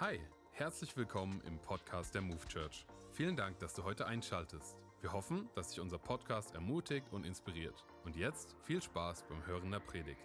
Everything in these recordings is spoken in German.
Hi, herzlich willkommen im Podcast der Move Church. Vielen Dank, dass du heute einschaltest. Wir hoffen, dass dich unser Podcast ermutigt und inspiriert. Und jetzt viel Spaß beim Hören der Predigt.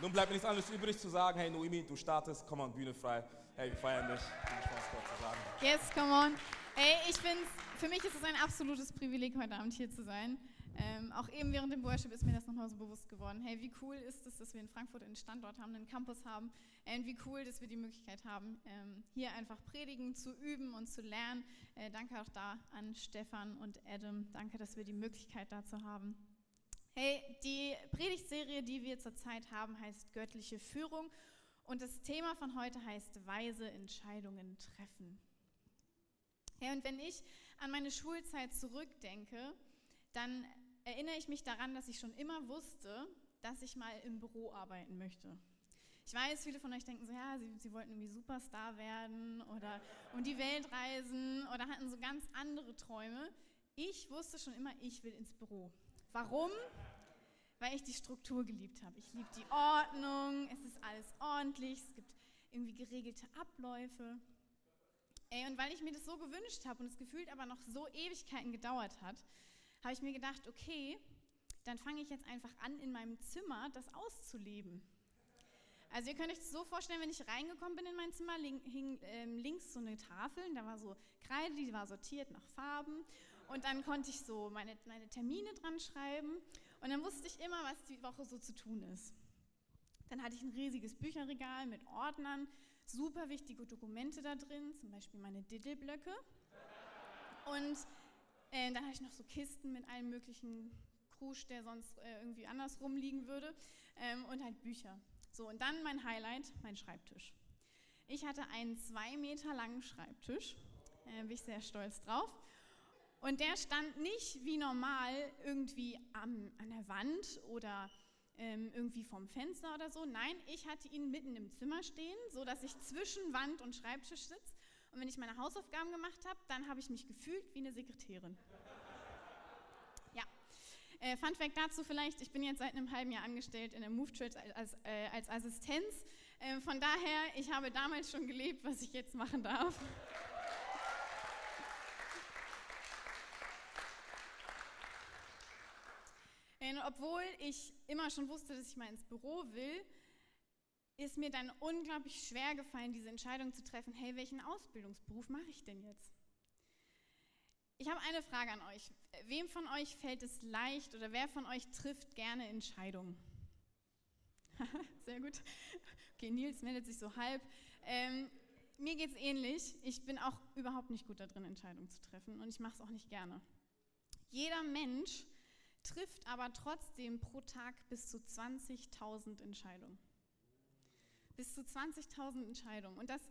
Nun bleibt mir nichts anderes übrig zu sagen, hey Noemi, du startest, komm on, Bühne frei. Hey, wir feiern dich. Viel Spaß, Gott zu sagen. Yes, come on. Ey, ich finde, für mich ist es ein absolutes Privileg, heute Abend hier zu sein. Ähm, auch eben während dem Worship ist mir das nochmal so bewusst geworden. Hey, wie cool ist es, dass wir in Frankfurt einen Standort haben, einen Campus haben. Und wie cool, dass wir die Möglichkeit haben, ähm, hier einfach predigen, zu üben und zu lernen. Äh, danke auch da an Stefan und Adam. Danke, dass wir die Möglichkeit dazu haben. Hey, die Predigtserie, die wir zurzeit haben, heißt Göttliche Führung. Und das Thema von heute heißt Weise Entscheidungen treffen. Ja, und wenn ich an meine Schulzeit zurückdenke, dann erinnere ich mich daran, dass ich schon immer wusste, dass ich mal im Büro arbeiten möchte. Ich weiß, viele von euch denken so, ja, sie, sie wollten irgendwie Superstar werden oder um die Welt reisen oder hatten so ganz andere Träume. Ich wusste schon immer, ich will ins Büro. Warum? Weil ich die Struktur geliebt habe. Ich liebe die Ordnung, es ist alles ordentlich, es gibt irgendwie geregelte Abläufe. Ey, und weil ich mir das so gewünscht habe und es gefühlt aber noch so Ewigkeiten gedauert hat, habe ich mir gedacht, okay, dann fange ich jetzt einfach an, in meinem Zimmer das auszuleben. Also ihr könnt euch das so vorstellen, wenn ich reingekommen bin in mein Zimmer, hing ähm, links so eine Tafel, da war so Kreide, die war sortiert nach Farben und dann konnte ich so meine, meine Termine dran schreiben und dann wusste ich immer, was die Woche so zu tun ist. Dann hatte ich ein riesiges Bücherregal mit Ordnern, super wichtige Dokumente da drin, zum Beispiel meine Diddleblöcke. Und äh, dann hatte ich noch so Kisten mit allem möglichen Krusch, der sonst äh, irgendwie anders rumliegen würde. Ähm, und halt Bücher. So, und dann mein Highlight, mein Schreibtisch. Ich hatte einen zwei Meter langen Schreibtisch, äh, bin ich sehr stolz drauf. Und der stand nicht wie normal irgendwie am, an der Wand oder ähm, irgendwie vom Fenster oder so. Nein, ich hatte ihn mitten im Zimmer stehen, so dass ich zwischen Wand und Schreibtisch sitze und wenn ich meine Hausaufgaben gemacht habe, dann habe ich mich gefühlt wie eine Sekretärin. Ja. Äh, Fun Fact dazu vielleicht, ich bin jetzt seit einem halben Jahr angestellt in der Move Church als, äh, als Assistenz. Äh, von daher, ich habe damals schon gelebt, was ich jetzt machen darf. Und obwohl ich immer schon wusste, dass ich mal ins Büro will, ist mir dann unglaublich schwer gefallen, diese Entscheidung zu treffen, hey, welchen Ausbildungsberuf mache ich denn jetzt? Ich habe eine Frage an euch. Wem von euch fällt es leicht oder wer von euch trifft gerne Entscheidungen? Sehr gut. Okay, Nils meldet sich so halb. Ähm, mir geht es ähnlich. Ich bin auch überhaupt nicht gut darin, Entscheidungen zu treffen und ich mache es auch nicht gerne. Jeder Mensch trifft aber trotzdem pro Tag bis zu 20.000 Entscheidungen bis zu 20.000 Entscheidungen. Und das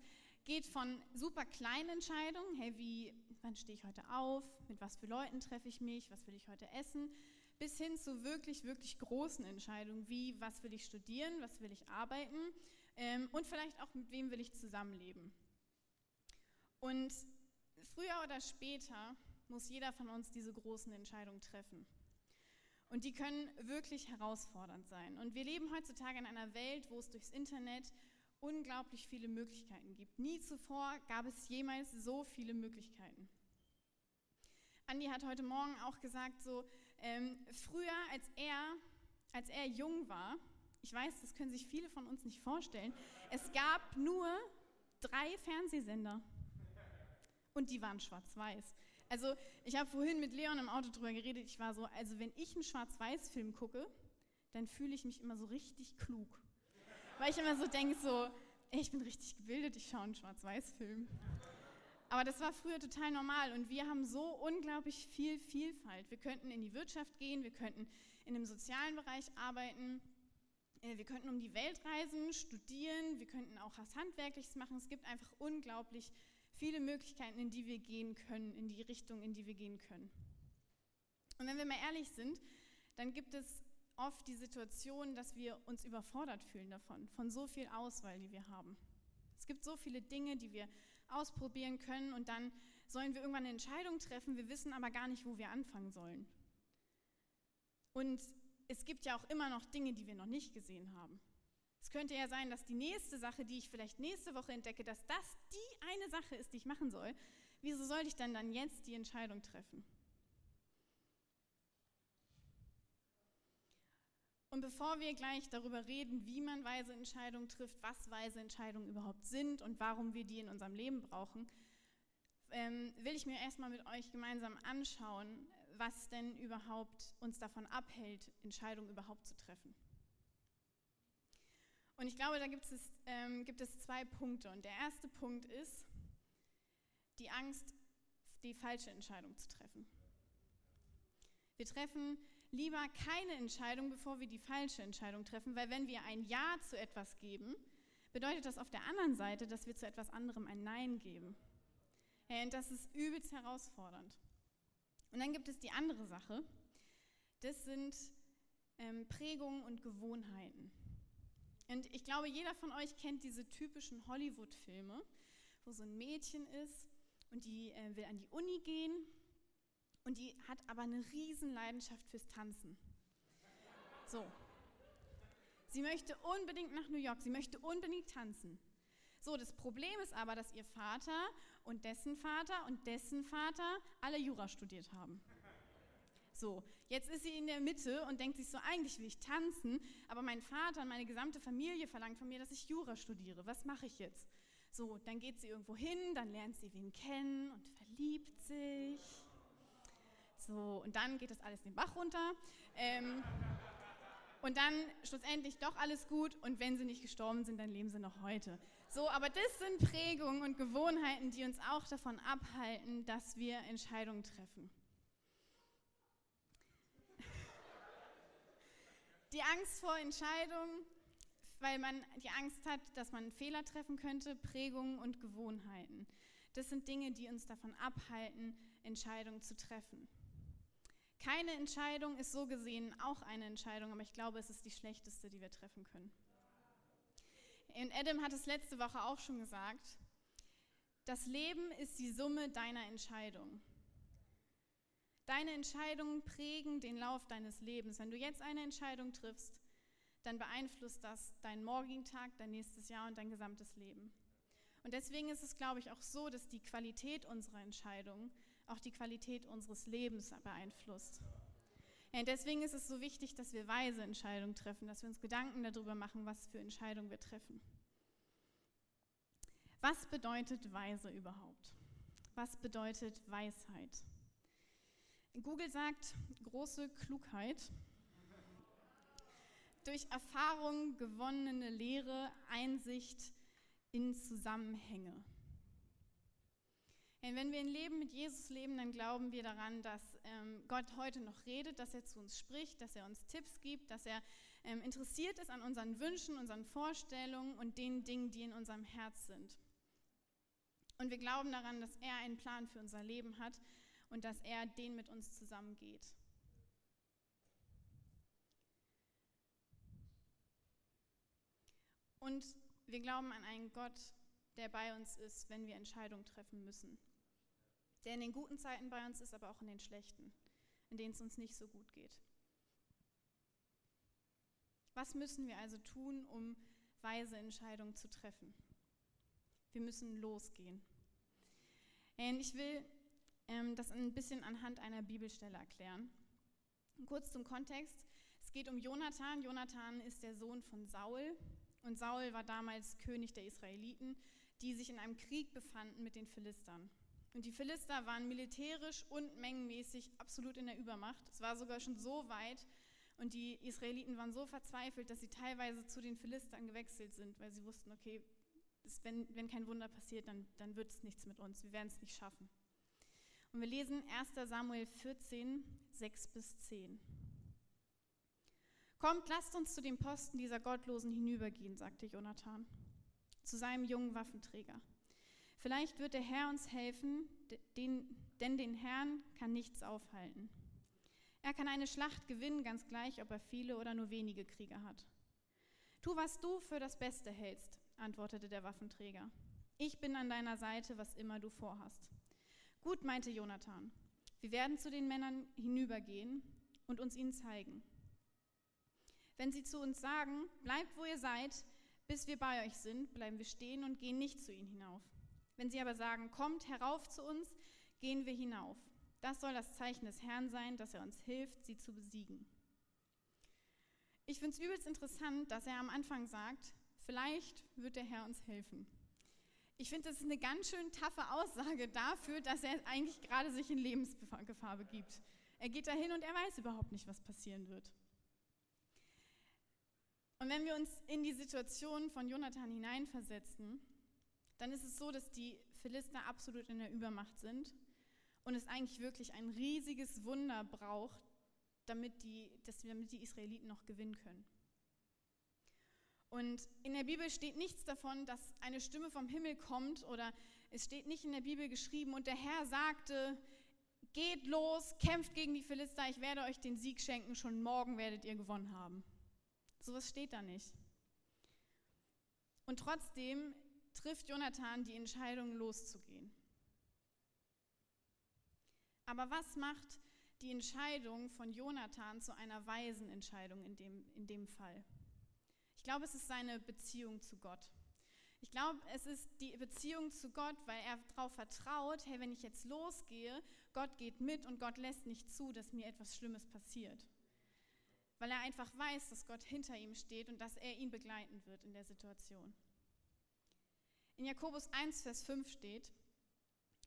geht von super kleinen Entscheidungen, hey, wie, wann stehe ich heute auf, mit was für Leuten treffe ich mich, was will ich heute essen, bis hin zu wirklich, wirklich großen Entscheidungen, wie, was will ich studieren, was will ich arbeiten ähm, und vielleicht auch, mit wem will ich zusammenleben. Und früher oder später muss jeder von uns diese großen Entscheidungen treffen. Und die können wirklich herausfordernd sein. Und wir leben heutzutage in einer Welt, wo es durchs Internet unglaublich viele Möglichkeiten gibt. Nie zuvor gab es jemals so viele Möglichkeiten. Andi hat heute Morgen auch gesagt, so ähm, früher, als er, als er jung war, ich weiß, das können sich viele von uns nicht vorstellen, es gab nur drei Fernsehsender und die waren schwarz-weiß. Also ich habe vorhin mit Leon im Auto drüber geredet. Ich war so, also wenn ich einen Schwarz-Weiß-Film gucke, dann fühle ich mich immer so richtig klug. Weil ich immer so denke, so, ey, ich bin richtig gebildet, ich schaue einen Schwarz-Weiß-Film. Aber das war früher total normal und wir haben so unglaublich viel Vielfalt. Wir könnten in die Wirtschaft gehen, wir könnten in dem sozialen Bereich arbeiten, äh, wir könnten um die Welt reisen, studieren, wir könnten auch was Handwerkliches machen. Es gibt einfach unglaublich viel viele Möglichkeiten, in die wir gehen können, in die Richtung, in die wir gehen können. Und wenn wir mal ehrlich sind, dann gibt es oft die Situation, dass wir uns überfordert fühlen davon, von so viel Auswahl, die wir haben. Es gibt so viele Dinge, die wir ausprobieren können und dann sollen wir irgendwann eine Entscheidung treffen, wir wissen aber gar nicht, wo wir anfangen sollen. Und es gibt ja auch immer noch Dinge, die wir noch nicht gesehen haben. Es könnte ja sein, dass die nächste Sache, die ich vielleicht nächste Woche entdecke, dass das die eine Sache ist, die ich machen soll. Wieso sollte ich dann dann jetzt die Entscheidung treffen? Und bevor wir gleich darüber reden, wie man weise Entscheidungen trifft, was weise Entscheidungen überhaupt sind und warum wir die in unserem Leben brauchen, ähm, will ich mir erstmal mit euch gemeinsam anschauen, was denn überhaupt uns davon abhält, Entscheidungen überhaupt zu treffen. Und ich glaube, da gibt es, ähm, gibt es zwei Punkte. Und der erste Punkt ist die Angst, die falsche Entscheidung zu treffen. Wir treffen lieber keine Entscheidung, bevor wir die falsche Entscheidung treffen, weil wenn wir ein Ja zu etwas geben, bedeutet das auf der anderen Seite, dass wir zu etwas anderem ein Nein geben. Und das ist übelst herausfordernd. Und dann gibt es die andere Sache. Das sind ähm, Prägungen und Gewohnheiten. Und ich glaube, jeder von euch kennt diese typischen Hollywood-Filme, wo so ein Mädchen ist und die äh, will an die Uni gehen und die hat aber eine riesen Leidenschaft fürs Tanzen. So. Sie möchte unbedingt nach New York, sie möchte unbedingt tanzen. So, das Problem ist aber, dass ihr Vater und dessen Vater und dessen Vater alle Jura studiert haben. So, jetzt ist sie in der Mitte und denkt sich so, eigentlich will ich tanzen, aber mein Vater und meine gesamte Familie verlangt von mir, dass ich Jura studiere. Was mache ich jetzt? So, dann geht sie irgendwo hin, dann lernt sie wen kennen und verliebt sich. So, und dann geht das alles den Bach runter. Ähm, und dann schlussendlich doch alles gut und wenn sie nicht gestorben sind, dann leben sie noch heute. So, aber das sind Prägungen und Gewohnheiten, die uns auch davon abhalten, dass wir Entscheidungen treffen. Die Angst vor Entscheidungen, weil man die Angst hat, dass man Fehler treffen könnte, Prägungen und Gewohnheiten. Das sind Dinge, die uns davon abhalten, Entscheidungen zu treffen. Keine Entscheidung ist so gesehen auch eine Entscheidung, aber ich glaube, es ist die schlechteste, die wir treffen können. Und Adam hat es letzte Woche auch schon gesagt. Das Leben ist die Summe deiner Entscheidungen. Deine Entscheidungen prägen den Lauf deines Lebens. Wenn du jetzt eine Entscheidung triffst, dann beeinflusst das deinen morgigen Tag, dein nächstes Jahr und dein gesamtes Leben. Und deswegen ist es, glaube ich, auch so, dass die Qualität unserer Entscheidungen auch die Qualität unseres Lebens beeinflusst. Ja, deswegen ist es so wichtig, dass wir weise Entscheidungen treffen, dass wir uns Gedanken darüber machen, was für Entscheidungen wir treffen. Was bedeutet weise überhaupt? Was bedeutet Weisheit? Google sagt große Klugheit, durch Erfahrung gewonnene Lehre, Einsicht in Zusammenhänge. Wenn wir ein Leben mit Jesus leben, dann glauben wir daran, dass ähm, Gott heute noch redet, dass er zu uns spricht, dass er uns Tipps gibt, dass er ähm, interessiert ist an unseren Wünschen, unseren Vorstellungen und den Dingen, die in unserem Herz sind. Und wir glauben daran, dass er einen Plan für unser Leben hat und dass er den mit uns zusammengeht. Und wir glauben an einen Gott, der bei uns ist, wenn wir Entscheidungen treffen müssen der in den guten Zeiten bei uns ist, aber auch in den schlechten, in denen es uns nicht so gut geht. Was müssen wir also tun, um weise Entscheidungen zu treffen? Wir müssen losgehen. Und ich will ähm, das ein bisschen anhand einer Bibelstelle erklären. Kurz zum Kontext. Es geht um Jonathan. Jonathan ist der Sohn von Saul. Und Saul war damals König der Israeliten, die sich in einem Krieg befanden mit den Philistern. Und die Philister waren militärisch und mengenmäßig absolut in der Übermacht. Es war sogar schon so weit und die Israeliten waren so verzweifelt, dass sie teilweise zu den Philistern gewechselt sind, weil sie wussten, okay, das, wenn, wenn kein Wunder passiert, dann, dann wird es nichts mit uns, wir werden es nicht schaffen. Und wir lesen 1 Samuel 14, 6 bis 10. Kommt, lasst uns zu dem Posten dieser Gottlosen hinübergehen, sagte Jonathan, zu seinem jungen Waffenträger. Vielleicht wird der Herr uns helfen, den, denn den Herrn kann nichts aufhalten. Er kann eine Schlacht gewinnen, ganz gleich, ob er viele oder nur wenige Krieger hat. Tu, was du für das Beste hältst, antwortete der Waffenträger. Ich bin an deiner Seite, was immer du vorhast. Gut, meinte Jonathan. Wir werden zu den Männern hinübergehen und uns ihnen zeigen. Wenn sie zu uns sagen, bleibt wo ihr seid, bis wir bei euch sind, bleiben wir stehen und gehen nicht zu ihnen hinauf. Wenn sie aber sagen, kommt herauf zu uns, gehen wir hinauf. Das soll das Zeichen des Herrn sein, dass er uns hilft, sie zu besiegen. Ich finde es übelst interessant, dass er am Anfang sagt, vielleicht wird der Herr uns helfen. Ich finde, das ist eine ganz schön taffe Aussage dafür, dass er eigentlich gerade sich in Lebensgefahr begibt. Er geht dahin und er weiß überhaupt nicht, was passieren wird. Und wenn wir uns in die Situation von Jonathan hineinversetzen, dann ist es so, dass die Philister absolut in der Übermacht sind und es eigentlich wirklich ein riesiges Wunder braucht, damit die, dass, damit die Israeliten noch gewinnen können. Und in der Bibel steht nichts davon, dass eine Stimme vom Himmel kommt oder es steht nicht in der Bibel geschrieben und der Herr sagte, geht los, kämpft gegen die Philister, ich werde euch den Sieg schenken, schon morgen werdet ihr gewonnen haben. Sowas steht da nicht. Und trotzdem trifft Jonathan die Entscheidung, loszugehen. Aber was macht die Entscheidung von Jonathan zu einer weisen Entscheidung in dem, in dem Fall? Ich glaube, es ist seine Beziehung zu Gott. Ich glaube, es ist die Beziehung zu Gott, weil er darauf vertraut, hey, wenn ich jetzt losgehe, Gott geht mit und Gott lässt nicht zu, dass mir etwas Schlimmes passiert weil er einfach weiß, dass Gott hinter ihm steht und dass er ihn begleiten wird in der Situation. In Jakobus 1, Vers 5 steht,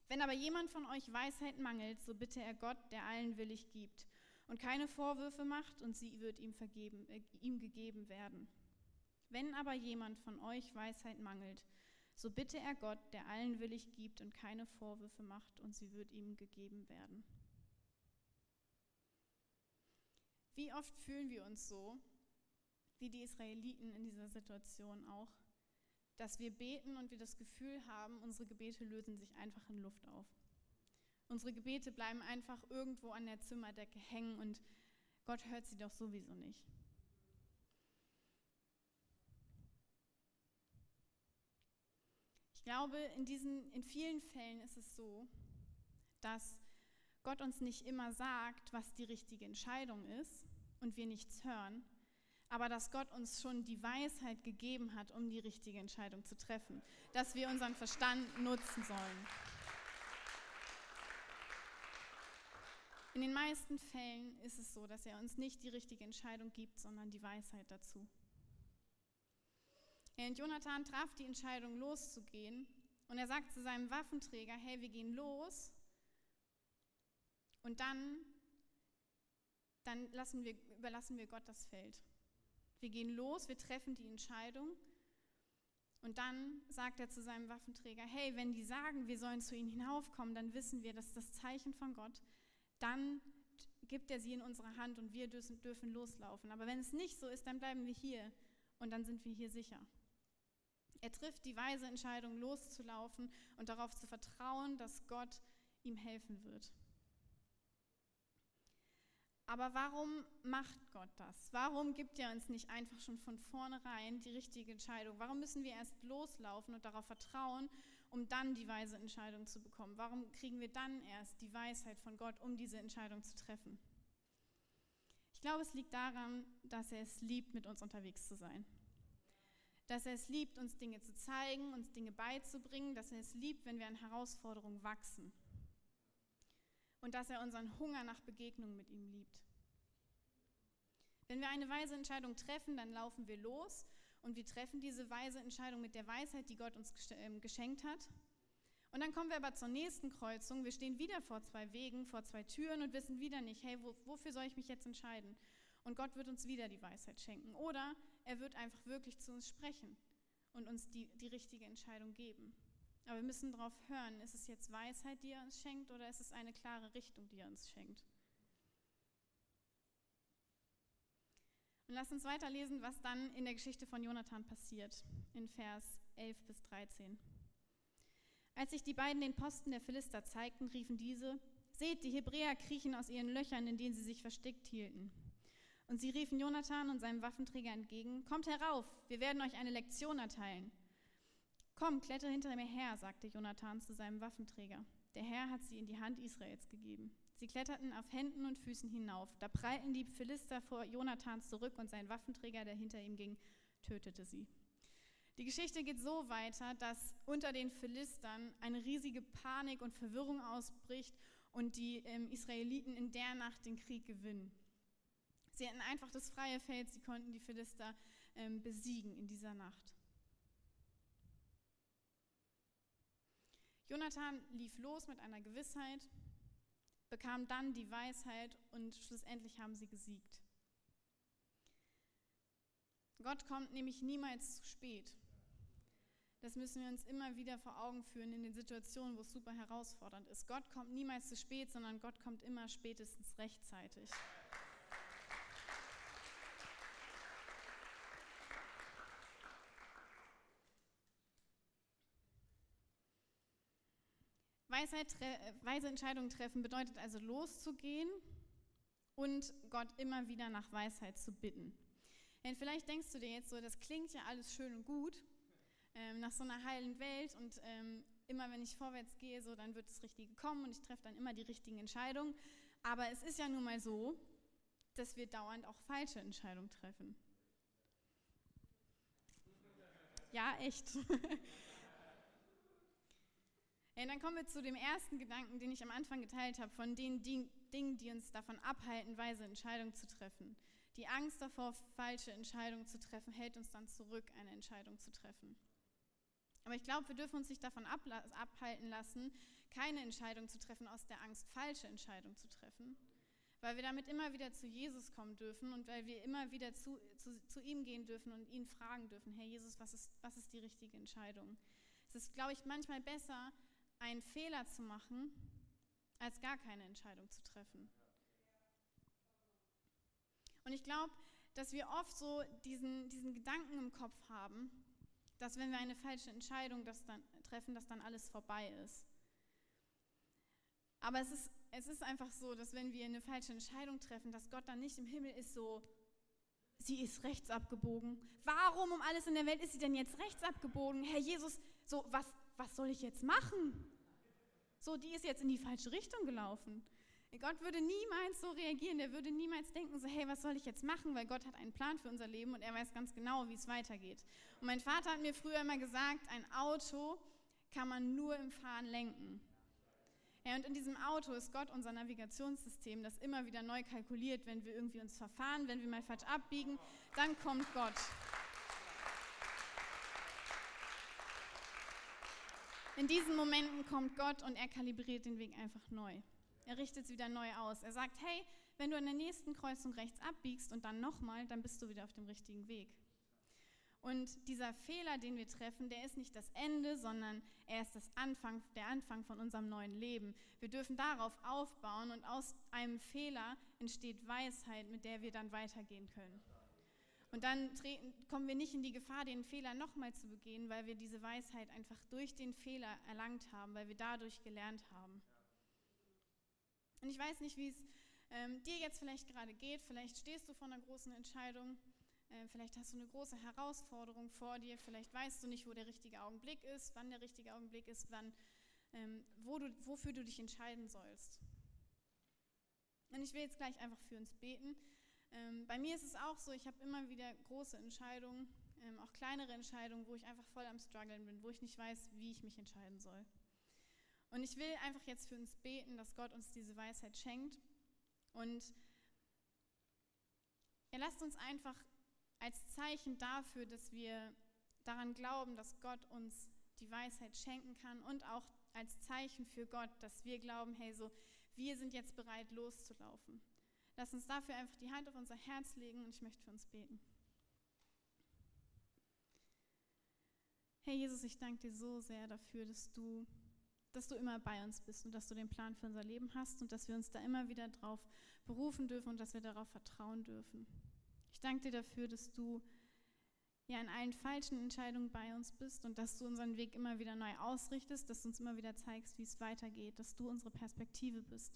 wenn aber jemand von euch Weisheit mangelt, so bitte er Gott, der allen willig gibt und keine Vorwürfe macht, und sie wird ihm, vergeben, äh, ihm gegeben werden. Wenn aber jemand von euch Weisheit mangelt, so bitte er Gott, der allen willig gibt und keine Vorwürfe macht, und sie wird ihm gegeben werden. Wie oft fühlen wir uns so, wie die Israeliten in dieser Situation auch, dass wir beten und wir das Gefühl haben, unsere Gebete lösen sich einfach in Luft auf. Unsere Gebete bleiben einfach irgendwo an der Zimmerdecke hängen und Gott hört sie doch sowieso nicht. Glaube, in, diesen, in vielen Fällen ist es so, dass Gott uns nicht immer sagt, was die richtige Entscheidung ist und wir nichts hören, aber dass Gott uns schon die Weisheit gegeben hat, um die richtige Entscheidung zu treffen, dass wir unseren Verstand nutzen sollen. In den meisten Fällen ist es so, dass er uns nicht die richtige Entscheidung gibt, sondern die Weisheit dazu. Und Jonathan traf die Entscheidung, loszugehen. Und er sagt zu seinem Waffenträger, hey, wir gehen los. Und dann, dann wir, überlassen wir Gott das Feld. Wir gehen los, wir treffen die Entscheidung. Und dann sagt er zu seinem Waffenträger, hey, wenn die sagen, wir sollen zu ihnen hinaufkommen, dann wissen wir, das ist das Zeichen von Gott. Dann gibt er sie in unsere Hand und wir dürfen loslaufen. Aber wenn es nicht so ist, dann bleiben wir hier und dann sind wir hier sicher. Er trifft die weise Entscheidung, loszulaufen und darauf zu vertrauen, dass Gott ihm helfen wird. Aber warum macht Gott das? Warum gibt er uns nicht einfach schon von vornherein die richtige Entscheidung? Warum müssen wir erst loslaufen und darauf vertrauen, um dann die weise Entscheidung zu bekommen? Warum kriegen wir dann erst die Weisheit von Gott, um diese Entscheidung zu treffen? Ich glaube, es liegt daran, dass er es liebt, mit uns unterwegs zu sein. Dass er es liebt, uns Dinge zu zeigen, uns Dinge beizubringen, dass er es liebt, wenn wir an Herausforderungen wachsen und dass er unseren Hunger nach Begegnung mit ihm liebt. Wenn wir eine weise Entscheidung treffen, dann laufen wir los und wir treffen diese weise Entscheidung mit der Weisheit, die Gott uns ähm, geschenkt hat. Und dann kommen wir aber zur nächsten Kreuzung. Wir stehen wieder vor zwei Wegen, vor zwei Türen und wissen wieder nicht, hey, wofür soll ich mich jetzt entscheiden? Und Gott wird uns wieder die Weisheit schenken. Oder er wird einfach wirklich zu uns sprechen und uns die, die richtige Entscheidung geben. Aber wir müssen darauf hören, ist es jetzt Weisheit, die er uns schenkt, oder ist es eine klare Richtung, die er uns schenkt? Und lass uns weiterlesen, was dann in der Geschichte von Jonathan passiert, in Vers 11 bis 13. Als sich die beiden den Posten der Philister zeigten, riefen diese, Seht, die Hebräer kriechen aus ihren Löchern, in denen sie sich versteckt hielten. Und sie riefen Jonathan und seinem Waffenträger entgegen, Kommt herauf, wir werden euch eine Lektion erteilen. Komm, klettere hinter mir her, sagte Jonathan zu seinem Waffenträger. Der Herr hat sie in die Hand Israels gegeben. Sie kletterten auf Händen und Füßen hinauf. Da prallten die Philister vor Jonathan zurück und sein Waffenträger, der hinter ihm ging, tötete sie. Die Geschichte geht so weiter, dass unter den Philistern eine riesige Panik und Verwirrung ausbricht und die ähm, Israeliten in der Nacht den Krieg gewinnen. Sie hatten einfach das freie Feld, sie konnten die Philister ähm, besiegen in dieser Nacht. Jonathan lief los mit einer Gewissheit, bekam dann die Weisheit und schlussendlich haben sie gesiegt. Gott kommt nämlich niemals zu spät. Das müssen wir uns immer wieder vor Augen führen in den Situationen, wo es super herausfordernd ist. Gott kommt niemals zu spät, sondern Gott kommt immer spätestens rechtzeitig. Weisheit, weise Entscheidungen treffen bedeutet also loszugehen und Gott immer wieder nach Weisheit zu bitten. Denn vielleicht denkst du dir jetzt so, das klingt ja alles schön und gut, ähm, nach so einer heilen Welt und ähm, immer wenn ich vorwärts gehe, so dann wird das Richtige kommen und ich treffe dann immer die richtigen Entscheidungen. Aber es ist ja nun mal so, dass wir dauernd auch falsche Entscheidungen treffen. Ja, echt. ja, dann kommen wir zu dem ersten Gedanken, den ich am Anfang geteilt habe, von den Dingen, die uns davon abhalten, weise Entscheidungen zu treffen. Die Angst davor, falsche Entscheidungen zu treffen, hält uns dann zurück, eine Entscheidung zu treffen. Aber ich glaube, wir dürfen uns nicht davon abhalten lassen, keine Entscheidung zu treffen aus der Angst, falsche Entscheidungen zu treffen, weil wir damit immer wieder zu Jesus kommen dürfen und weil wir immer wieder zu, zu, zu ihm gehen dürfen und ihn fragen dürfen, Herr Jesus, was ist, was ist die richtige Entscheidung? Es ist, glaube ich, manchmal besser, einen Fehler zu machen, als gar keine Entscheidung zu treffen. Und ich glaube, dass wir oft so diesen, diesen Gedanken im Kopf haben, dass wenn wir eine falsche Entscheidung das dann, treffen, dass dann alles vorbei ist. Aber es ist, es ist einfach so, dass wenn wir eine falsche Entscheidung treffen, dass Gott dann nicht im Himmel ist so, sie ist rechts abgebogen. Warum um alles in der Welt ist sie denn jetzt rechts abgebogen? Herr Jesus, so, was, was soll ich jetzt machen? So, die ist jetzt in die falsche Richtung gelaufen. Gott würde niemals so reagieren, er würde niemals denken, so hey, was soll ich jetzt machen, weil Gott hat einen Plan für unser Leben und er weiß ganz genau, wie es weitergeht. Und mein Vater hat mir früher immer gesagt, ein Auto kann man nur im Fahren lenken. Ja, und in diesem Auto ist Gott unser Navigationssystem, das immer wieder neu kalkuliert, wenn wir irgendwie uns verfahren, wenn wir mal falsch abbiegen, dann kommt Gott. In diesen Momenten kommt Gott und er kalibriert den Weg einfach neu. Er richtet es wieder neu aus. Er sagt, hey, wenn du an der nächsten Kreuzung rechts abbiegst und dann nochmal, dann bist du wieder auf dem richtigen Weg. Und dieser Fehler, den wir treffen, der ist nicht das Ende, sondern er ist das Anfang, der Anfang von unserem neuen Leben. Wir dürfen darauf aufbauen und aus einem Fehler entsteht Weisheit, mit der wir dann weitergehen können. Und dann kommen wir nicht in die Gefahr, den Fehler nochmal zu begehen, weil wir diese Weisheit einfach durch den Fehler erlangt haben, weil wir dadurch gelernt haben. Und ich weiß nicht, wie es ähm, dir jetzt vielleicht gerade geht. Vielleicht stehst du vor einer großen Entscheidung. Äh, vielleicht hast du eine große Herausforderung vor dir. Vielleicht weißt du nicht, wo der richtige Augenblick ist, wann der richtige Augenblick ist, wann, ähm, wo du, wofür du dich entscheiden sollst. Und ich will jetzt gleich einfach für uns beten. Ähm, bei mir ist es auch so, ich habe immer wieder große Entscheidungen, ähm, auch kleinere Entscheidungen, wo ich einfach voll am Struggeln bin, wo ich nicht weiß, wie ich mich entscheiden soll. Und ich will einfach jetzt für uns beten, dass Gott uns diese Weisheit schenkt. Und er lasst uns einfach als Zeichen dafür, dass wir daran glauben, dass Gott uns die Weisheit schenken kann und auch als Zeichen für Gott, dass wir glauben, hey, so, wir sind jetzt bereit loszulaufen. Lass uns dafür einfach die Hand auf unser Herz legen und ich möchte für uns beten. Herr Jesus, ich danke dir so sehr dafür, dass du dass du immer bei uns bist und dass du den Plan für unser Leben hast und dass wir uns da immer wieder drauf berufen dürfen und dass wir darauf vertrauen dürfen. Ich danke dir dafür, dass du ja in allen falschen Entscheidungen bei uns bist und dass du unseren Weg immer wieder neu ausrichtest, dass du uns immer wieder zeigst, wie es weitergeht, dass du unsere Perspektive bist.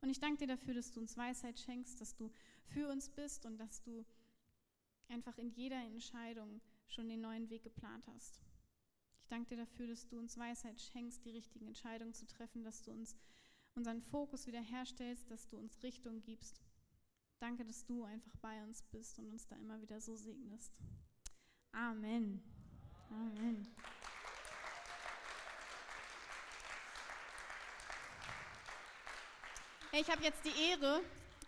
Und ich danke dir dafür, dass du uns Weisheit schenkst, dass du für uns bist und dass du einfach in jeder Entscheidung schon den neuen Weg geplant hast. Ich danke dir dafür, dass du uns Weisheit schenkst, die richtigen Entscheidungen zu treffen, dass du uns unseren Fokus wiederherstellst, dass du uns Richtung gibst. Danke, dass du einfach bei uns bist und uns da immer wieder so segnest. Amen. Amen. Ich habe jetzt die Ehre,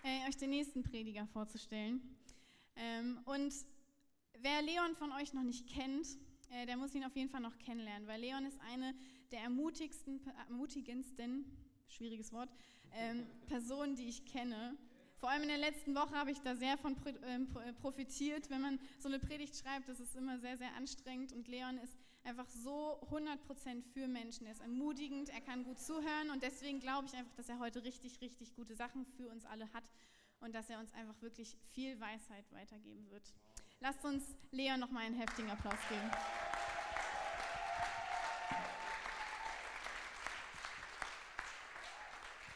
äh, euch den nächsten Prediger vorzustellen. Ähm, und wer Leon von euch noch nicht kennt, äh, der muss ihn auf jeden Fall noch kennenlernen, weil Leon ist eine der ermutigsten, ermutigendsten, schwieriges Wort, ähm, Personen, die ich kenne. Vor allem in der letzten Woche habe ich da sehr von ähm, äh, profitiert. Wenn man so eine Predigt schreibt, das ist immer sehr, sehr anstrengend. Und Leon ist einfach so 100% für Menschen. Er ist ermutigend, er kann gut zuhören. Und deswegen glaube ich einfach, dass er heute richtig, richtig gute Sachen für uns alle hat. Und dass er uns einfach wirklich viel Weisheit weitergeben wird. Lasst uns Leon nochmal einen heftigen Applaus geben.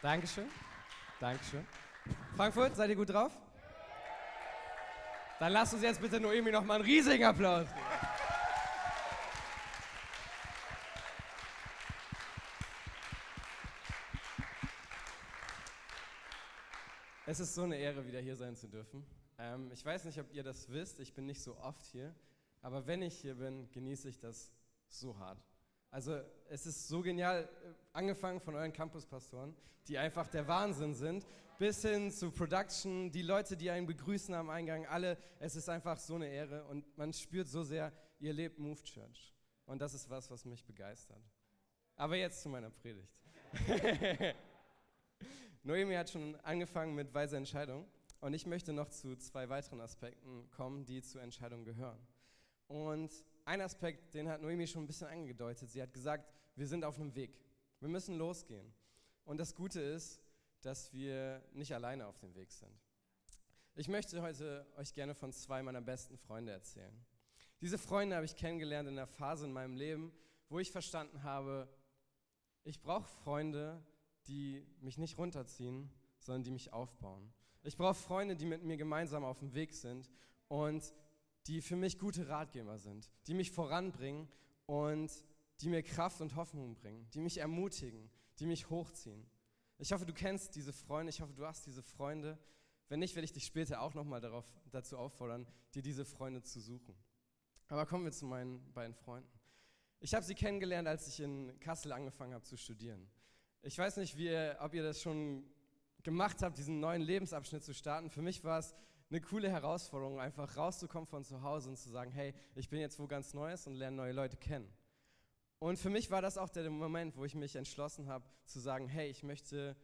Dankeschön. Dankeschön. Frankfurt, seid ihr gut drauf? Dann lasst uns jetzt bitte Noemi noch mal einen riesigen Applaus geben. Es ist so eine Ehre, wieder hier sein zu dürfen. Ähm, ich weiß nicht, ob ihr das wisst, ich bin nicht so oft hier, aber wenn ich hier bin, genieße ich das so hart. Also es ist so genial, äh, angefangen von euren Campuspastoren, die einfach der Wahnsinn sind, bis hin zu Production, die Leute, die einen begrüßen am Eingang, alle, es ist einfach so eine Ehre und man spürt so sehr, ihr lebt Move Church. Und das ist was, was mich begeistert. Aber jetzt zu meiner Predigt. Noemi hat schon angefangen mit weise Entscheidung und ich möchte noch zu zwei weiteren Aspekten kommen, die zur Entscheidung gehören. Und ein Aspekt, den hat Noemi schon ein bisschen angedeutet. Sie hat gesagt, wir sind auf einem Weg. Wir müssen losgehen. Und das Gute ist, dass wir nicht alleine auf dem Weg sind. Ich möchte heute euch gerne von zwei meiner besten Freunde erzählen. Diese Freunde habe ich kennengelernt in einer Phase in meinem Leben, wo ich verstanden habe, ich brauche Freunde, die mich nicht runterziehen, sondern die mich aufbauen. Ich brauche Freunde, die mit mir gemeinsam auf dem Weg sind und die für mich gute Ratgeber sind, die mich voranbringen und die mir Kraft und Hoffnung bringen, die mich ermutigen, die mich hochziehen. Ich hoffe, du kennst diese Freunde, ich hoffe, du hast diese Freunde. Wenn nicht, werde ich dich später auch nochmal dazu auffordern, dir diese Freunde zu suchen. Aber kommen wir zu meinen beiden Freunden. Ich habe sie kennengelernt, als ich in Kassel angefangen habe zu studieren. Ich weiß nicht, ihr, ob ihr das schon gemacht habt, diesen neuen Lebensabschnitt zu starten. Für mich war es eine coole Herausforderung, einfach rauszukommen von zu Hause und zu sagen, hey, ich bin jetzt wo ganz Neues und lerne neue Leute kennen. Und für mich war das auch der Moment, wo ich mich entschlossen habe zu sagen, hey, ich möchte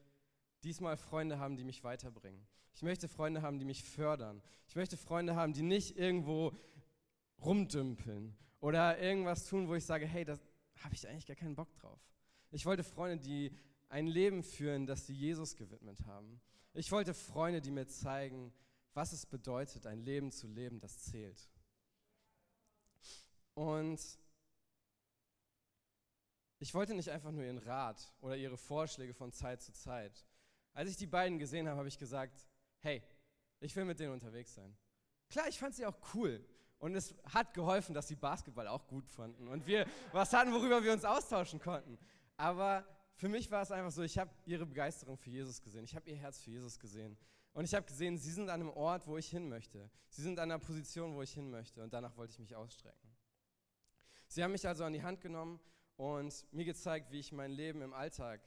diesmal Freunde haben, die mich weiterbringen. Ich möchte Freunde haben, die mich fördern. Ich möchte Freunde haben, die nicht irgendwo rumdümpeln oder irgendwas tun, wo ich sage, hey, da habe ich eigentlich gar keinen Bock drauf. Ich wollte Freunde, die ein Leben führen, das sie Jesus gewidmet haben. Ich wollte Freunde, die mir zeigen, was es bedeutet, ein Leben zu leben, das zählt. Und ich wollte nicht einfach nur ihren Rat oder ihre Vorschläge von Zeit zu Zeit. Als ich die beiden gesehen habe, habe ich gesagt, hey, ich will mit denen unterwegs sein. Klar, ich fand sie auch cool. Und es hat geholfen, dass sie Basketball auch gut fanden und wir was hatten, worüber wir uns austauschen konnten. Aber für mich war es einfach so, ich habe ihre Begeisterung für Jesus gesehen. Ich habe ihr Herz für Jesus gesehen. Und ich habe gesehen, sie sind an einem Ort, wo ich hin möchte. Sie sind an einer Position, wo ich hin möchte. Und danach wollte ich mich ausstrecken. Sie haben mich also an die Hand genommen und mir gezeigt, wie ich mein Leben im Alltag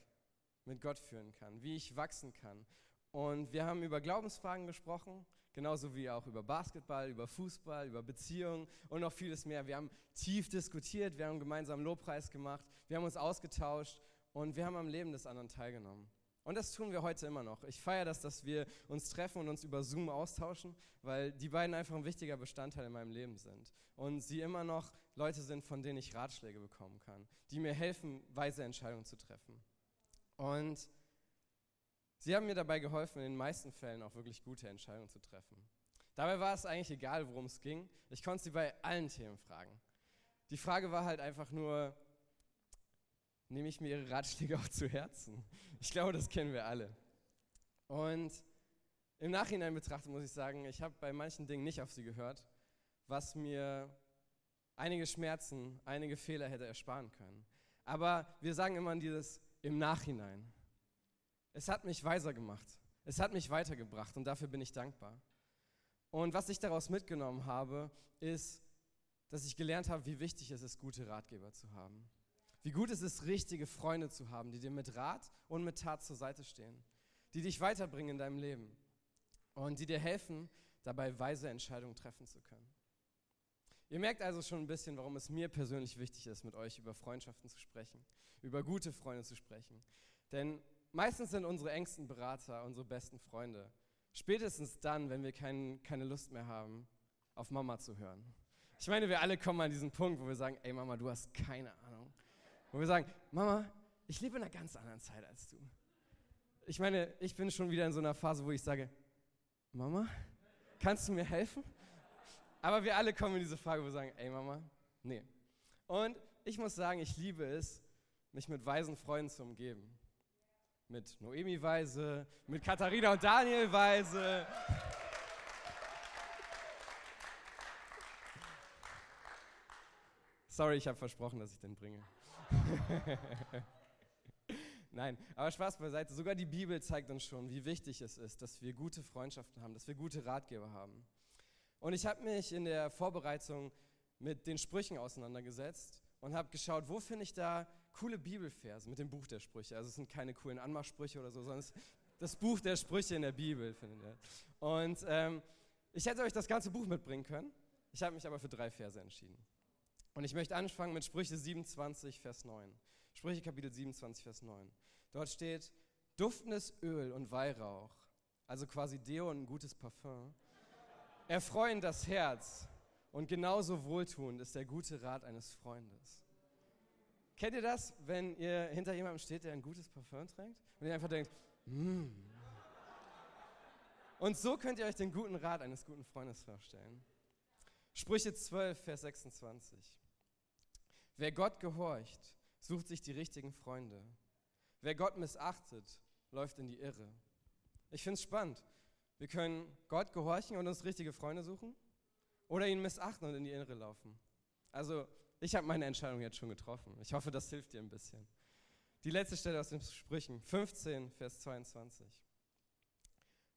mit Gott führen kann, wie ich wachsen kann. Und wir haben über Glaubensfragen gesprochen, genauso wie auch über Basketball, über Fußball, über Beziehungen und noch vieles mehr. Wir haben tief diskutiert, wir haben gemeinsam Lobpreis gemacht, wir haben uns ausgetauscht und wir haben am Leben des anderen teilgenommen. Und das tun wir heute immer noch. Ich feiere das, dass wir uns treffen und uns über Zoom austauschen, weil die beiden einfach ein wichtiger Bestandteil in meinem Leben sind. Und sie immer noch Leute sind, von denen ich Ratschläge bekommen kann, die mir helfen, weise Entscheidungen zu treffen. Und sie haben mir dabei geholfen, in den meisten Fällen auch wirklich gute Entscheidungen zu treffen. Dabei war es eigentlich egal, worum es ging. Ich konnte sie bei allen Themen fragen. Die Frage war halt einfach nur, nehme ich mir ihre Ratschläge auch zu Herzen. Ich glaube, das kennen wir alle. Und im Nachhinein betrachtet muss ich sagen, ich habe bei manchen Dingen nicht auf sie gehört, was mir einige Schmerzen, einige Fehler hätte ersparen können. Aber wir sagen immer dieses im Nachhinein. es hat mich weiser gemacht. Es hat mich weitergebracht und dafür bin ich dankbar. Und was ich daraus mitgenommen habe, ist, dass ich gelernt habe, wie wichtig es ist, gute Ratgeber zu haben. Wie gut es ist, richtige Freunde zu haben, die dir mit Rat und mit Tat zur Seite stehen, die dich weiterbringen in deinem Leben und die dir helfen, dabei weise Entscheidungen treffen zu können. Ihr merkt also schon ein bisschen, warum es mir persönlich wichtig ist, mit euch über Freundschaften zu sprechen, über gute Freunde zu sprechen. Denn meistens sind unsere engsten Berater unsere besten Freunde. Spätestens dann, wenn wir kein, keine Lust mehr haben, auf Mama zu hören. Ich meine, wir alle kommen an diesen Punkt, wo wir sagen, ey Mama, du hast keine Wo wir sagen, Mama, ich lebe in einer ganz anderen Zeit als du. Ich meine, ich bin schon wieder in so einer Phase, wo ich sage, Mama, kannst du mir helfen? Aber wir alle kommen in diese Frage, wo wir sagen, ey Mama, nee. Und ich muss sagen, ich liebe es, mich mit weisen Freunden zu umgeben. Mit Noemi Weise, mit Katharina und Daniel Weise. Sorry, ich habe versprochen, dass ich den bringe. Nein, aber Spaß beiseite. Sogar die Bibel zeigt uns schon, wie wichtig es ist, dass wir gute Freundschaften haben, dass wir gute Ratgeber haben. Und ich habe mich in der Vorbereitung mit den Sprüchen auseinandergesetzt und habe geschaut, wo finde ich da coole Bibelverse mit dem Buch der Sprüche. Also es sind keine coolen Anmachsprüche oder so, sondern es das Buch der Sprüche in der Bibel, findet ihr. Und ähm, ich hätte euch das ganze Buch mitbringen können. Ich habe mich aber für drei Verse entschieden. Und ich möchte anfangen mit Sprüche 27, Vers 9. Sprüche Kapitel 27, Vers 9. Dort steht, duftendes Öl und Weihrauch, also quasi Deo und ein gutes Parfum, erfreuen das Herz und genauso wohltuend ist der gute Rat eines Freundes. Kennt ihr das, wenn ihr hinter jemandem steht, der ein gutes Parfum trägt und ihr einfach denkt, mm. Und so könnt ihr euch den guten Rat eines guten Freundes vorstellen. Sprüche 12, Vers 26. Wer Gott gehorcht, sucht sich die richtigen Freunde. Wer Gott missachtet, läuft in die Irre. Ich finde es spannend. Wir können Gott gehorchen und uns richtige Freunde suchen oder ihn missachten und in die Irre laufen. Also, ich habe meine Entscheidung jetzt schon getroffen. Ich hoffe, das hilft dir ein bisschen. Die letzte Stelle aus den Sprüchen, 15, Vers 22.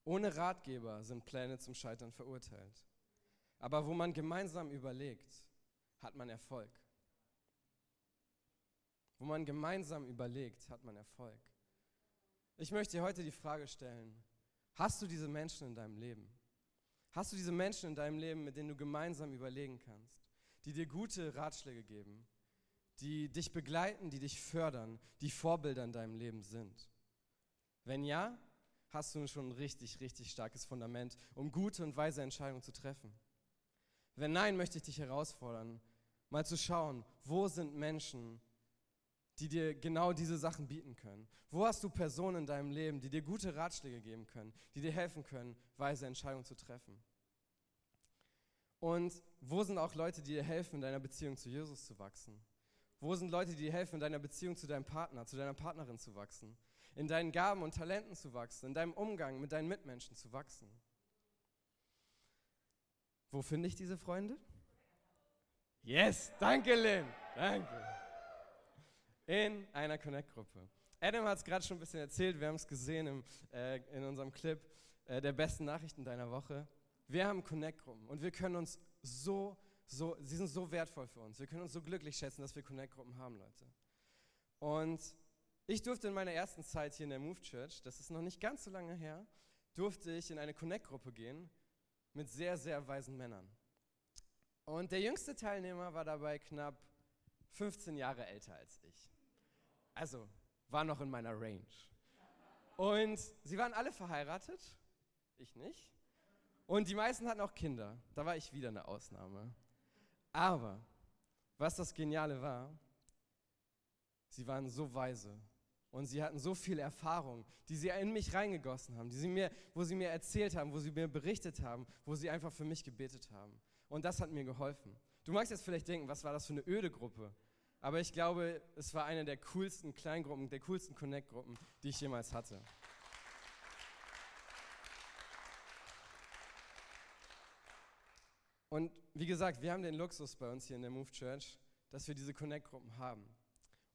Ohne Ratgeber sind Pläne zum Scheitern verurteilt. Aber wo man gemeinsam überlegt, hat man Erfolg. Wo man gemeinsam überlegt, hat man Erfolg. Ich möchte dir heute die Frage stellen, hast du diese Menschen in deinem Leben? Hast du diese Menschen in deinem Leben, mit denen du gemeinsam überlegen kannst, die dir gute Ratschläge geben, die dich begleiten, die dich fördern, die Vorbilder in deinem Leben sind? Wenn ja, hast du schon ein richtig, richtig starkes Fundament, um gute und weise Entscheidungen zu treffen. Wenn nein, möchte ich dich herausfordern, mal zu schauen, wo sind Menschen, die dir genau diese Sachen bieten können? Wo hast du Personen in deinem Leben, die dir gute Ratschläge geben können, die dir helfen können, weise Entscheidungen zu treffen? Und wo sind auch Leute, die dir helfen, in deiner Beziehung zu Jesus zu wachsen? Wo sind Leute, die dir helfen, in deiner Beziehung zu deinem Partner, zu deiner Partnerin zu wachsen? In deinen Gaben und Talenten zu wachsen, in deinem Umgang mit deinen Mitmenschen zu wachsen? Wo finde ich diese Freunde? Yes, danke Lynn, danke in einer Connect-Gruppe. Adam hat es gerade schon ein bisschen erzählt, wir haben es gesehen im, äh, in unserem Clip äh, der besten Nachrichten deiner Woche. Wir haben Connect-Gruppen und wir können uns so, so, sie sind so wertvoll für uns. Wir können uns so glücklich schätzen, dass wir Connect-Gruppen haben, Leute. Und ich durfte in meiner ersten Zeit hier in der Move Church, das ist noch nicht ganz so lange her, durfte ich in eine Connect-Gruppe gehen mit sehr, sehr weisen Männern. Und der jüngste Teilnehmer war dabei knapp 15 Jahre älter als ich. Also, war noch in meiner Range. Und sie waren alle verheiratet, ich nicht. Und die meisten hatten auch Kinder. Da war ich wieder eine Ausnahme. Aber was das Geniale war, sie waren so weise und sie hatten so viel Erfahrung, die sie in mich reingegossen haben, die sie mir, wo sie mir erzählt haben, wo sie mir berichtet haben, wo sie einfach für mich gebetet haben. Und das hat mir geholfen. Du magst jetzt vielleicht denken, was war das für eine öde Gruppe? Aber ich glaube, es war eine der coolsten Kleingruppen, der coolsten Connect-Gruppen, die ich jemals hatte. Und wie gesagt, wir haben den Luxus bei uns hier in der Move Church, dass wir diese Connect-Gruppen haben.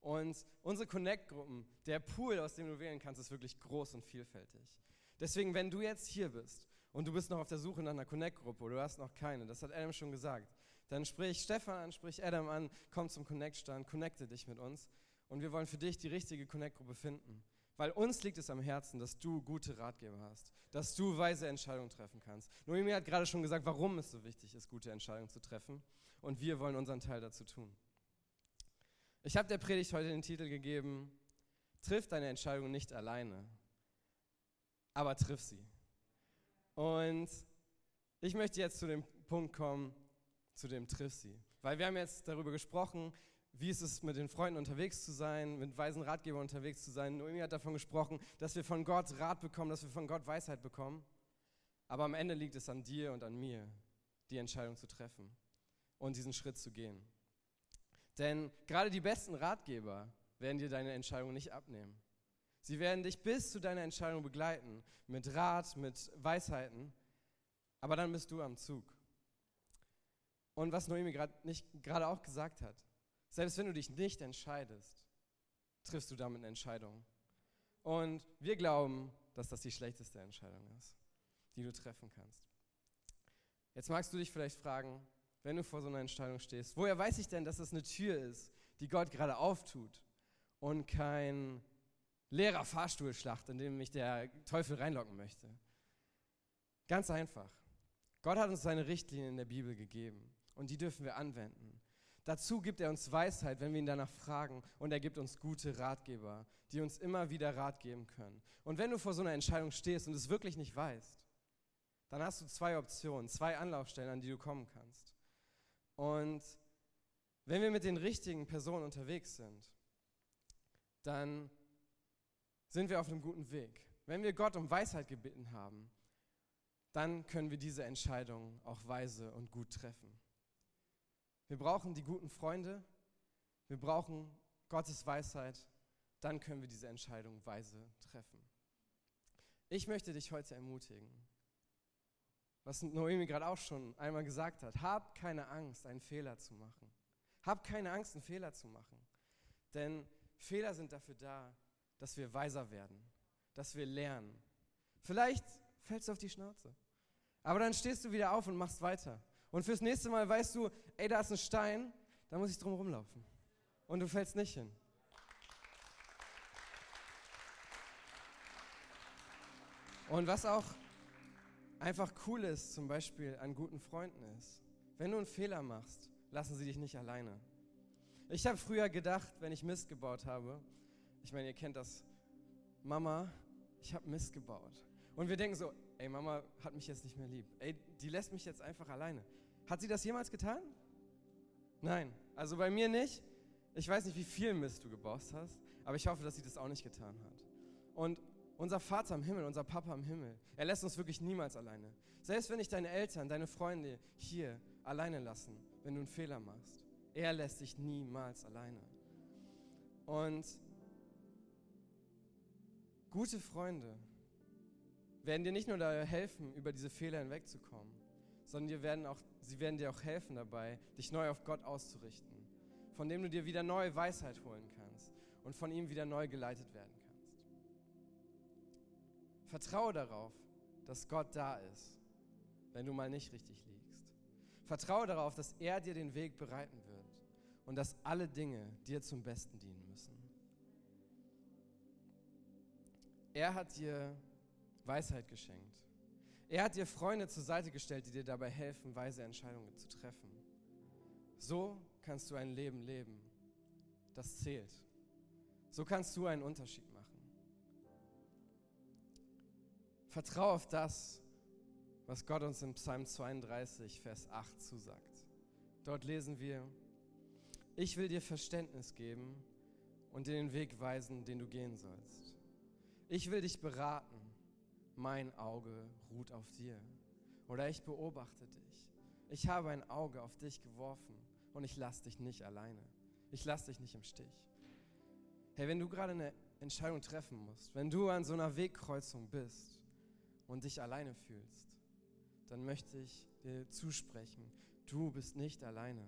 Und unsere Connect-Gruppen, der Pool, aus dem du wählen kannst, ist wirklich groß und vielfältig. Deswegen, wenn du jetzt hier bist und du bist noch auf der Suche nach einer Connect-Gruppe oder du hast noch keine, das hat Adam schon gesagt, dann sprich Stefan an, sprich Adam an, komm zum Connect-Stand, connecte dich mit uns und wir wollen für dich die richtige Connect-Gruppe finden. Weil uns liegt es am Herzen, dass du gute Ratgeber hast, dass du weise Entscheidungen treffen kannst. Noemi hat gerade schon gesagt, warum es so wichtig ist, gute Entscheidungen zu treffen. Und wir wollen unseren Teil dazu tun. Ich habe der Predigt heute den Titel gegeben, Triff deine Entscheidung nicht alleine, aber triff sie. Und ich möchte jetzt zu dem Punkt kommen, zu dem Triff sie. Weil wir haben jetzt darüber gesprochen, wie ist es mit den Freunden unterwegs zu sein, mit weisen Ratgebern unterwegs zu sein. Noemi hat davon gesprochen, dass wir von Gott Rat bekommen, dass wir von Gott Weisheit bekommen. Aber am Ende liegt es an dir und an mir, die Entscheidung zu treffen und diesen Schritt zu gehen. Denn gerade die besten Ratgeber werden dir deine Entscheidung nicht abnehmen. Sie werden dich bis zu deiner Entscheidung begleiten, mit Rat, mit Weisheiten, aber dann bist du am Zug. Und was Noemi gerade auch gesagt hat, selbst wenn du dich nicht entscheidest, triffst du damit eine Entscheidung. Und wir glauben, dass das die schlechteste Entscheidung ist, die du treffen kannst. Jetzt magst du dich vielleicht fragen, wenn du vor so einer Entscheidung stehst, woher weiß ich denn, dass das eine Tür ist, die Gott gerade auftut und kein leerer Fahrstuhlschlacht, in dem mich der Teufel reinlocken möchte? Ganz einfach. Gott hat uns seine Richtlinien in der Bibel gegeben und die dürfen wir anwenden. Dazu gibt er uns Weisheit, wenn wir ihn danach fragen. Und er gibt uns gute Ratgeber, die uns immer wieder Rat geben können. Und wenn du vor so einer Entscheidung stehst und es wirklich nicht weißt, dann hast du zwei Optionen, zwei Anlaufstellen, an die du kommen kannst. Und wenn wir mit den richtigen Personen unterwegs sind, dann sind wir auf einem guten Weg. Wenn wir Gott um Weisheit gebeten haben, dann können wir diese Entscheidung auch weise und gut treffen. Wir brauchen die guten Freunde, wir brauchen Gottes Weisheit, dann können wir diese Entscheidung weise treffen. Ich möchte dich heute ermutigen, was Noemi gerade auch schon einmal gesagt hat, hab keine Angst, einen Fehler zu machen. Hab keine Angst, einen Fehler zu machen. Denn Fehler sind dafür da, dass wir weiser werden, dass wir lernen. Vielleicht fällst du auf die Schnauze. Aber dann stehst du wieder auf und machst weiter. Und fürs nächste Mal weißt du, ey, da ist ein Stein, da muss ich drum rumlaufen. Und du fällst nicht hin. Und was auch einfach cool ist, zum Beispiel an guten Freunden ist, wenn du einen Fehler machst, lassen sie dich nicht alleine. Ich habe früher gedacht, wenn ich Mist gebaut habe, ich meine, ihr kennt das, Mama, ich habe Mist gebaut. Und wir denken so, ey, Mama hat mich jetzt nicht mehr lieb. Ey, die lässt mich jetzt einfach alleine. Hat sie das jemals getan? Nein, also bei mir nicht. Ich weiß nicht, wie viel Mist du gebaut hast, aber ich hoffe, dass sie das auch nicht getan hat. Und unser Vater im Himmel, unser Papa im Himmel, er lässt uns wirklich niemals alleine. Selbst wenn dich deine Eltern, deine Freunde hier alleine lassen, wenn du einen Fehler machst, er lässt dich niemals alleine. Und gute Freunde werden dir nicht nur dabei helfen, über diese Fehler hinwegzukommen, sondern die werden auch, sie werden dir auch helfen dabei, dich neu auf Gott auszurichten, von dem du dir wieder neue Weisheit holen kannst und von ihm wieder neu geleitet werden kannst. Vertraue darauf, dass Gott da ist, wenn du mal nicht richtig liegst. Vertraue darauf, dass er dir den Weg bereiten wird und dass alle Dinge dir zum Besten dienen müssen. Er hat dir Weisheit geschenkt. Er hat dir Freunde zur Seite gestellt, die dir dabei helfen, weise Entscheidungen zu treffen. So kannst du ein Leben leben, das zählt. So kannst du einen Unterschied machen. Vertrau auf das, was Gott uns im Psalm 32, Vers 8 zusagt. Dort lesen wir, ich will dir Verständnis geben und dir den Weg weisen, den du gehen sollst. Ich will dich beraten mein Auge ruht auf dir. Oder ich beobachte dich. Ich habe ein Auge auf dich geworfen und ich lasse dich nicht alleine. Ich lasse dich nicht im Stich. Hey, wenn du gerade eine Entscheidung treffen musst, wenn du an so einer Wegkreuzung bist und dich alleine fühlst, dann möchte ich dir zusprechen, du bist nicht alleine.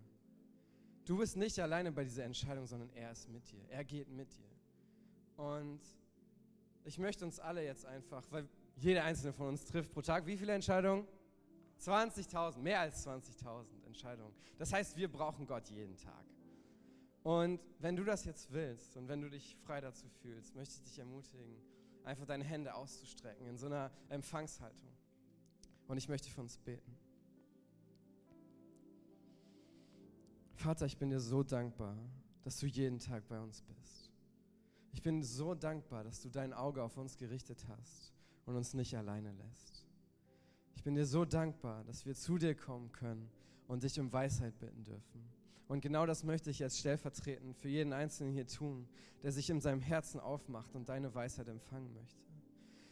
du bist nicht alleine bei dieser Entscheidung, sondern er ist mit dir. Er geht mit dir. Und ich möchte uns alle jetzt einfach, weil jeder einzelne von uns trifft pro Tag wie viele Entscheidungen? 20.000, mehr als 20.000 Entscheidungen. Das heißt, wir brauchen Gott jeden Tag. Und wenn du das jetzt willst und wenn du dich frei dazu fühlst, möchte ich dich ermutigen, einfach deine Hände auszustrecken in so einer Empfangshaltung. Und ich möchte für uns beten. Vater, ich bin dir so dankbar, dass du jeden Tag bei uns bist. Ich bin so dankbar, dass du dein Auge auf uns gerichtet hast und uns nicht alleine lässt. Ich bin dir so dankbar, dass wir zu dir kommen können und dich um Weisheit bitten dürfen. Und genau das möchte ich jetzt stellvertretend für jeden Einzelnen hier tun, der sich in seinem Herzen aufmacht und deine Weisheit empfangen möchte.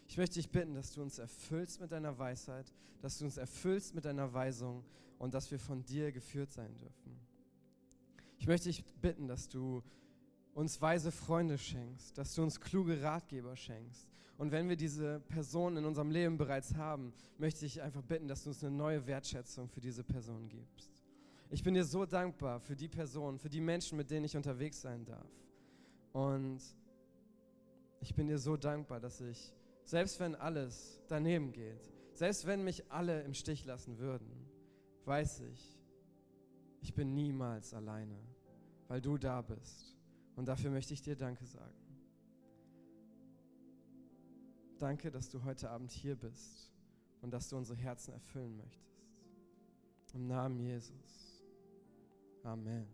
Ich möchte dich bitten, dass du uns erfüllst mit deiner Weisheit, dass du uns erfüllst mit deiner Weisung und dass wir von dir geführt sein dürfen. Ich möchte dich bitten, dass du uns weise Freunde schenkst, dass du uns kluge Ratgeber schenkst. Und wenn wir diese Person in unserem Leben bereits haben, möchte ich einfach bitten, dass du uns eine neue Wertschätzung für diese Person gibst. Ich bin dir so dankbar für die Person, für die Menschen, mit denen ich unterwegs sein darf. Und ich bin dir so dankbar, dass ich, selbst wenn alles daneben geht, selbst wenn mich alle im Stich lassen würden, weiß ich, ich bin niemals alleine, weil du da bist. Und dafür möchte ich dir Danke sagen. Danke, dass du heute Abend hier bist und dass du unsere Herzen erfüllen möchtest. Im Namen Jesus. Amen.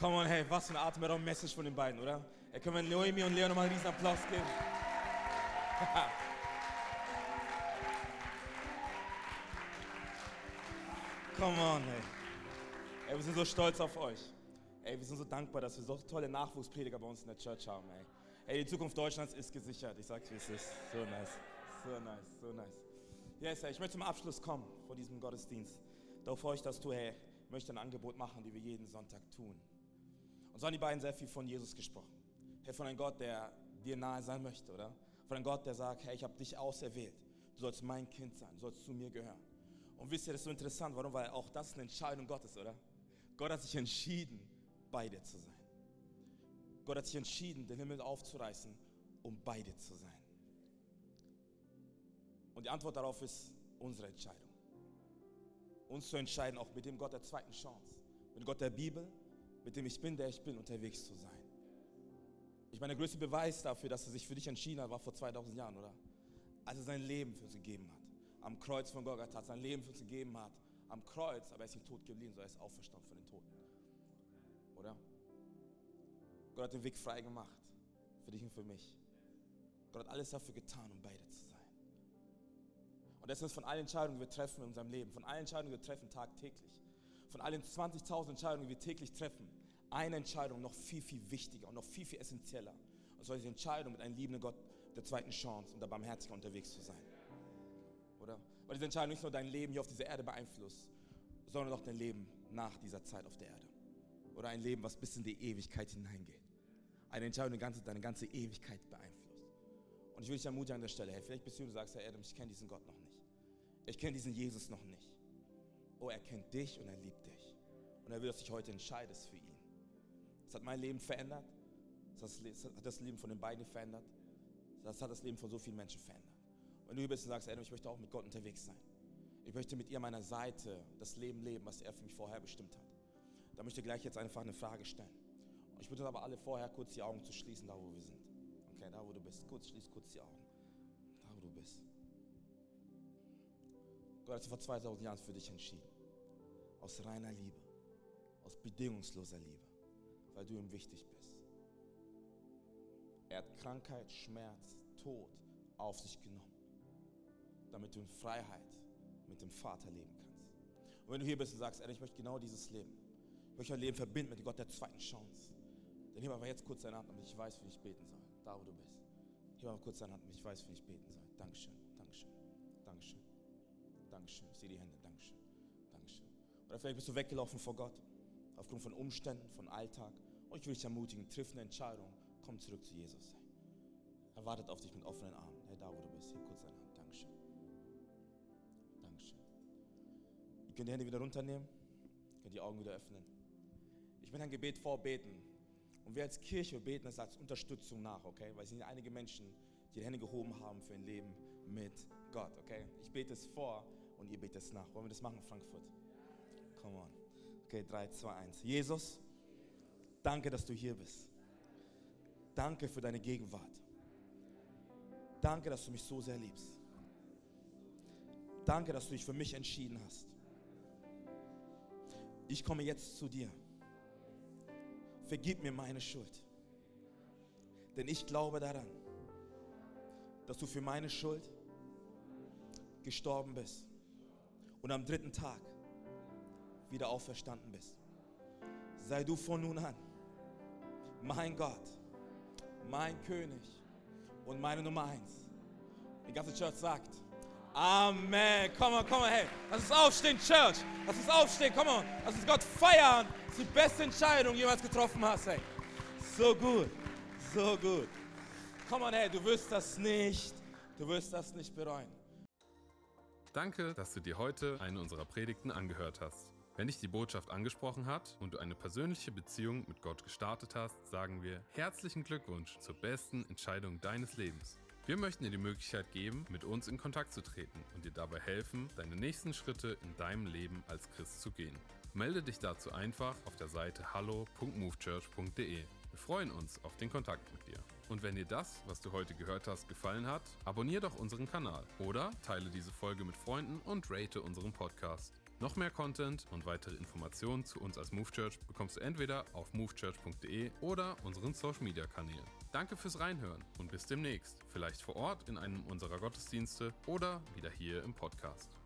Komm on, hey, was für eine Atemberaubend-Message von den beiden, oder? Hey, können wir Noemi und Leo nochmal einen riesen Applaus geben? Come on, ey. ey. Wir sind so stolz auf euch. Ey, wir sind so dankbar, dass wir so tolle Nachwuchsprediger bei uns in der Church haben, ey. Ey, die Zukunft Deutschlands ist gesichert. Ich sag's, wie es ist. So nice. So nice, so nice. Yes, ich möchte zum Abschluss kommen vor diesem Gottesdienst. Darauf freue ich, dass du, hey, möchte ein Angebot machen, die wir jeden Sonntag tun. Und so haben die beiden sehr viel von Jesus gesprochen. Hey, von einem Gott, der dir nahe sein möchte, oder? Von einem Gott, der sagt, hey, ich habe dich auserwählt. Du sollst mein Kind sein, du sollst zu mir gehören. Und wisst ihr, das ist so interessant, warum? Weil auch das eine Entscheidung Gottes, oder? Gott hat sich entschieden, bei dir zu sein. Gott hat sich entschieden, den Himmel aufzureißen, um bei dir zu sein. Und die Antwort darauf ist unsere Entscheidung. Uns zu entscheiden, auch mit dem Gott der zweiten Chance, mit Gott der Bibel, mit dem ich bin, der ich bin, unterwegs zu sein. Ich meine, der größte Beweis dafür, dass er sich für dich entschieden hat, war vor 2000 Jahren, oder? Als er sein Leben für uns gegeben hat. Am Kreuz von Golgatha sein Leben für uns gegeben hat. Am Kreuz, aber er ist nicht tot geblieben, sondern er ist auferstanden von den Toten. Oder? Gott hat den Weg frei gemacht. Für dich und für mich. Gott hat alles dafür getan, um beide zu sein. Und das ist von allen Entscheidungen, die wir treffen in unserem Leben, von allen Entscheidungen, die wir treffen tagtäglich, von allen 20.000 Entscheidungen, die wir täglich treffen, eine Entscheidung noch viel, viel wichtiger und noch viel, viel essentieller. Und zwar die Entscheidung, mit einem liebenden Gott der zweiten Chance und der Barmherzigkeit unterwegs zu sein. Oder? Weil diese Entscheidung nicht nur dein Leben hier auf dieser Erde beeinflusst, sondern auch dein Leben nach dieser Zeit auf der Erde. Oder ein Leben, was bis in die Ewigkeit hineingeht. Eine Entscheidung, die deine ganze Ewigkeit beeinflusst. Und ich will dich ermutigen an der Stelle, hey, vielleicht bist du und sagst, Herr Adam, ich kenne diesen Gott noch nicht. Ich kenne diesen Jesus noch nicht. Oh, er kennt dich und er liebt dich. Und er will, dass du dich heute entscheidest für ihn. Das hat mein Leben verändert. Das hat das Leben von den beiden verändert. Das hat das Leben von so vielen Menschen verändert. Und du bist und sagst, Adam, ich möchte auch mit Gott unterwegs sein. Ich möchte mit ihr meiner Seite das Leben leben, was er für mich vorher bestimmt hat. Da möchte ich gleich jetzt einfach eine Frage stellen. Ich bitte aber alle vorher kurz die Augen zu schließen, da wo wir sind. Okay, da wo du bist. Kurz, schließ kurz die Augen. Da wo du bist. Gott hat sich vor 2000 Jahren für dich entschieden. Aus reiner Liebe. Aus bedingungsloser Liebe. Weil du ihm wichtig bist. Er hat Krankheit, Schmerz, Tod auf sich genommen. Damit du in Freiheit mit dem Vater leben kannst. Und wenn du hier bist und sagst, ich möchte genau dieses Leben möchte euer Leben verbinden mit dem Gott der zweiten Chance. Dann heb einfach jetzt kurz deine Hand, damit ich weiß, wie ich beten soll. Da, wo du bist. Heb einfach kurz deine Hand, damit ich weiß, wie ich beten soll. Dankeschön, Dankeschön, Dankeschön, Dankeschön. Ich sehe die Hände. Dankeschön, Dankeschön. Oder vielleicht bist du weggelaufen vor Gott. Aufgrund von Umständen, von Alltag. Und ich will dich ermutigen, triff eine Entscheidung. Komm zurück zu Jesus. Er wartet auf dich mit offenen Armen. Hey, da, wo du bist. Heb kurz deine Hand. Dankeschön. Dankeschön. Ihr könnt die Hände wieder runternehmen. Ihr könnt die Augen wieder öffnen. Ich will ein Gebet vorbeten. Und wir als Kirche beten es als Unterstützung nach, okay? Weil es sind einige Menschen, die die Hände gehoben haben für ein Leben mit Gott, okay? Ich bete es vor und ihr betet es nach. Wollen wir das machen, Frankfurt? Come on. Okay, 3, 2, 1. Jesus, danke, dass du hier bist. Danke für deine Gegenwart. Danke, dass du mich so sehr liebst. Danke, dass du dich für mich entschieden hast. Ich komme jetzt zu dir. Vergib mir meine Schuld. Denn ich glaube daran, dass du für meine Schuld gestorben bist und am dritten Tag wieder auferstanden bist. Sei du von nun an mein Gott, mein König und meine Nummer eins. Die ganze Church sagt, Amen. Komm on, komm on, hey. Lass uns aufstehen, Church. Lass uns aufstehen, komm on. Lass uns Gott feiern. Ist die beste Entscheidung, die du jemals getroffen hast, hey. So gut, so gut. Komm on, hey, du wirst das nicht, du wirst das nicht bereuen. Danke, dass du dir heute eine unserer Predigten angehört hast. Wenn dich die Botschaft angesprochen hat und du eine persönliche Beziehung mit Gott gestartet hast, sagen wir herzlichen Glückwunsch zur besten Entscheidung deines Lebens. Wir möchten dir die Möglichkeit geben, mit uns in Kontakt zu treten und dir dabei helfen, deine nächsten Schritte in deinem Leben als Christ zu gehen. Melde dich dazu einfach auf der Seite hallo.movechurch.de. Wir freuen uns auf den Kontakt mit dir. Und wenn dir das, was du heute gehört hast, gefallen hat, abonniere doch unseren Kanal oder teile diese Folge mit Freunden und rate unseren Podcast. Noch mehr Content und weitere Informationen zu uns als Move Church bekommst du entweder auf movechurch.de oder unseren Social Media Kanälen. Danke fürs Reinhören und bis demnächst. Vielleicht vor Ort in einem unserer Gottesdienste oder wieder hier im Podcast.